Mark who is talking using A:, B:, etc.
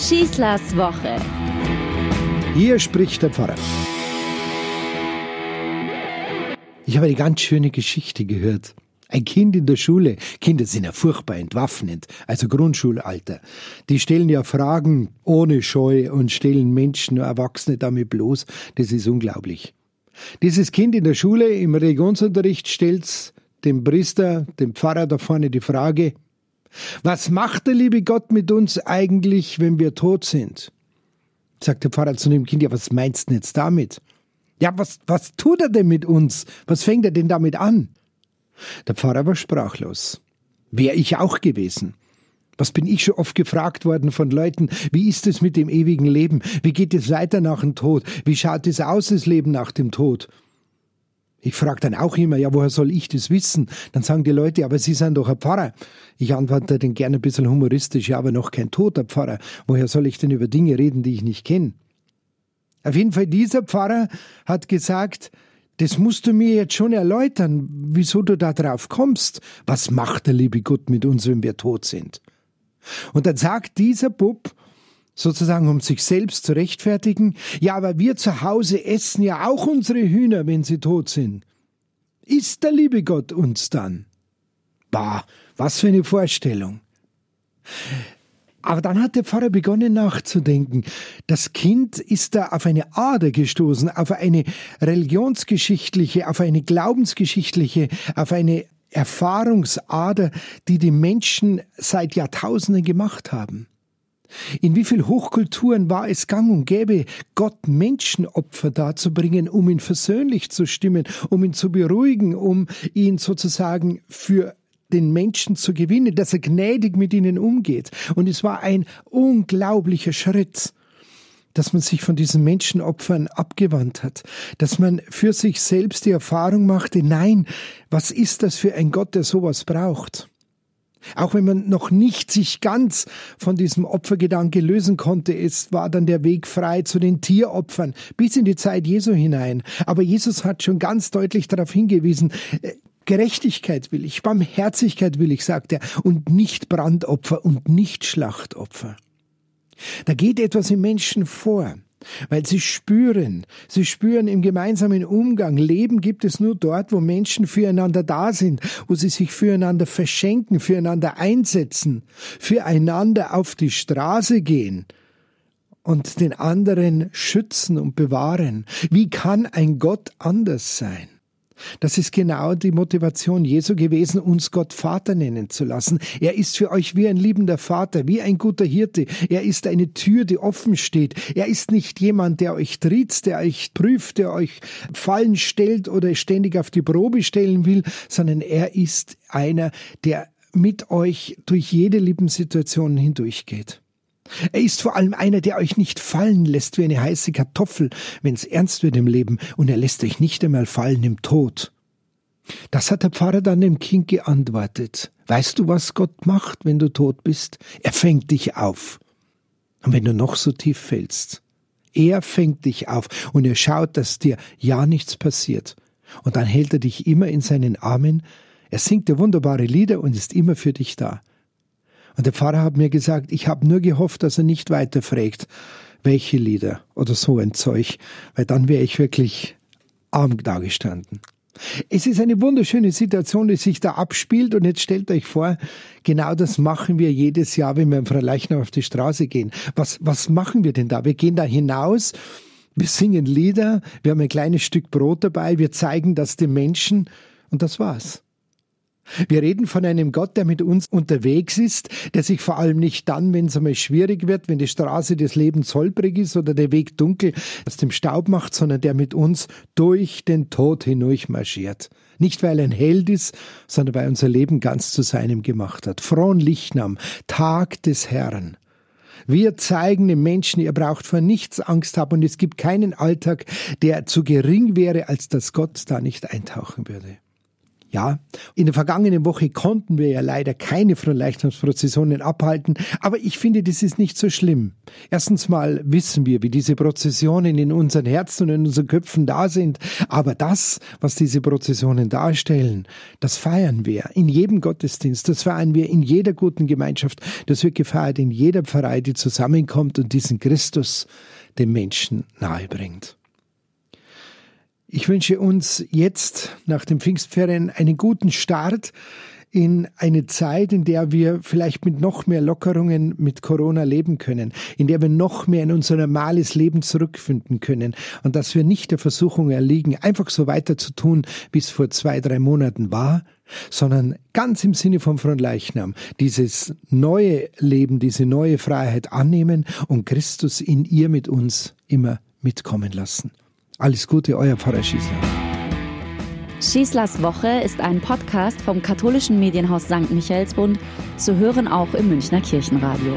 A: Schießlers Woche.
B: Hier spricht der Pfarrer. Ich habe eine ganz schöne Geschichte gehört. Ein Kind in der Schule, Kinder sind ja furchtbar entwaffnend, also Grundschulalter. Die stellen ja Fragen ohne Scheu und stellen Menschen, Erwachsene damit bloß. Das ist unglaublich. Dieses Kind in der Schule im Religionsunterricht stellt dem Priester, dem Pfarrer da vorne die Frage, was macht der liebe Gott mit uns eigentlich, wenn wir tot sind? Sagt der Pfarrer zu dem Kind, ja, was meinst du denn jetzt damit? Ja, was, was tut er denn mit uns? Was fängt er denn damit an? Der Pfarrer war sprachlos. Wäre ich auch gewesen. Was bin ich schon oft gefragt worden von Leuten, wie ist es mit dem ewigen Leben? Wie geht es weiter nach dem Tod? Wie schaut es aus, das Leben nach dem Tod? Ich frage dann auch immer, ja, woher soll ich das wissen? Dann sagen die Leute, aber Sie sind doch ein Pfarrer. Ich antworte dann gerne ein bisschen humoristisch, ja, aber noch kein toter Pfarrer. Woher soll ich denn über Dinge reden, die ich nicht kenne? Auf jeden Fall, dieser Pfarrer hat gesagt, das musst du mir jetzt schon erläutern, wieso du da drauf kommst. Was macht der liebe Gott mit uns, wenn wir tot sind? Und dann sagt dieser Bub, sozusagen um sich selbst zu rechtfertigen, ja, aber wir zu Hause essen ja auch unsere Hühner, wenn sie tot sind. Ist der liebe Gott uns dann? Bah, was für eine Vorstellung. Aber dann hat der Pfarrer begonnen nachzudenken. Das Kind ist da auf eine Ader gestoßen, auf eine religionsgeschichtliche, auf eine glaubensgeschichtliche, auf eine Erfahrungsader, die die Menschen seit Jahrtausenden gemacht haben. In wie viel Hochkulturen war es gang und gäbe, Gott Menschenopfer darzubringen, um ihn versöhnlich zu stimmen, um ihn zu beruhigen, um ihn sozusagen für den Menschen zu gewinnen, dass er gnädig mit ihnen umgeht. Und es war ein unglaublicher Schritt, dass man sich von diesen Menschenopfern abgewandt hat, dass man für sich selbst die Erfahrung machte, nein, was ist das für ein Gott, der sowas braucht? Auch wenn man noch nicht sich ganz von diesem Opfergedanke lösen konnte, es war dann der Weg frei zu den Tieropfern bis in die Zeit Jesu hinein. Aber Jesus hat schon ganz deutlich darauf hingewiesen, äh, Gerechtigkeit will ich, Barmherzigkeit will ich, sagt er, und nicht Brandopfer und nicht Schlachtopfer. Da geht etwas im Menschen vor. Weil sie spüren, sie spüren im gemeinsamen Umgang, Leben gibt es nur dort, wo Menschen füreinander da sind, wo sie sich füreinander verschenken, füreinander einsetzen, füreinander auf die Straße gehen und den anderen schützen und bewahren. Wie kann ein Gott anders sein? Das ist genau die Motivation Jesu gewesen, uns Gott Vater nennen zu lassen. Er ist für euch wie ein liebender Vater, wie ein guter Hirte. Er ist eine Tür, die offen steht. Er ist nicht jemand, der euch tritt, der euch prüft, der euch fallen stellt oder ständig auf die Probe stellen will, sondern er ist einer, der mit euch durch jede Lebenssituation hindurchgeht. Er ist vor allem einer, der euch nicht fallen lässt wie eine heiße Kartoffel, wenn's ernst wird im Leben, und er lässt euch nicht einmal fallen im Tod. Das hat der Pfarrer dann dem Kind geantwortet. Weißt du, was Gott macht, wenn du tot bist? Er fängt dich auf. Und wenn du noch so tief fällst, er fängt dich auf und er schaut, dass dir ja nichts passiert. Und dann hält er dich immer in seinen Armen. Er singt dir wunderbare Lieder und ist immer für dich da. Und der Pfarrer hat mir gesagt, ich habe nur gehofft, dass er nicht weiter fragt, welche Lieder oder so ein Zeug, weil dann wäre ich wirklich arm dagestanden. Es ist eine wunderschöne Situation, die sich da abspielt und jetzt stellt euch vor, genau das machen wir jedes Jahr, wenn wir im Freileichner auf die Straße gehen. Was, was machen wir denn da? Wir gehen da hinaus, wir singen Lieder, wir haben ein kleines Stück Brot dabei, wir zeigen das den Menschen und das war's. Wir reden von einem Gott, der mit uns unterwegs ist, der sich vor allem nicht dann, wenn es einmal schwierig wird, wenn die Straße des Lebens holprig ist oder der Weg dunkel aus dem Staub macht, sondern der mit uns durch den Tod hindurch marschiert. Nicht weil er ein Held ist, sondern weil unser Leben ganz zu seinem gemacht hat. Frohen Lichtnam, Tag des Herrn. Wir zeigen den Menschen, ihr braucht vor nichts Angst haben und es gibt keinen Alltag, der zu gering wäre, als dass Gott da nicht eintauchen würde. Ja, in der vergangenen Woche konnten wir ja leider keine Fronleichnamsprozessionen abhalten, aber ich finde, das ist nicht so schlimm. Erstens mal wissen wir, wie diese Prozessionen in unseren Herzen und in unseren Köpfen da sind, aber das, was diese Prozessionen darstellen, das feiern wir in jedem Gottesdienst, das feiern wir in jeder guten Gemeinschaft, das wird gefeiert in jeder Pfarrei, die zusammenkommt und diesen Christus den Menschen nahebringt. Ich wünsche uns jetzt nach dem Pfingstferien einen guten Start in eine Zeit, in der wir vielleicht mit noch mehr Lockerungen mit Corona leben können, in der wir noch mehr in unser normales Leben zurückfinden können und dass wir nicht der Versuchung erliegen, einfach so weiter zu tun, wie es vor zwei, drei Monaten war, sondern ganz im Sinne von Fronleichnam dieses neue Leben, diese neue Freiheit annehmen und Christus in ihr mit uns immer mitkommen lassen. Alles Gute, euer Pfarrer Schießler.
A: Schießlers Woche ist ein Podcast vom katholischen Medienhaus St. Michaelsbund, zu hören auch im Münchner Kirchenradio.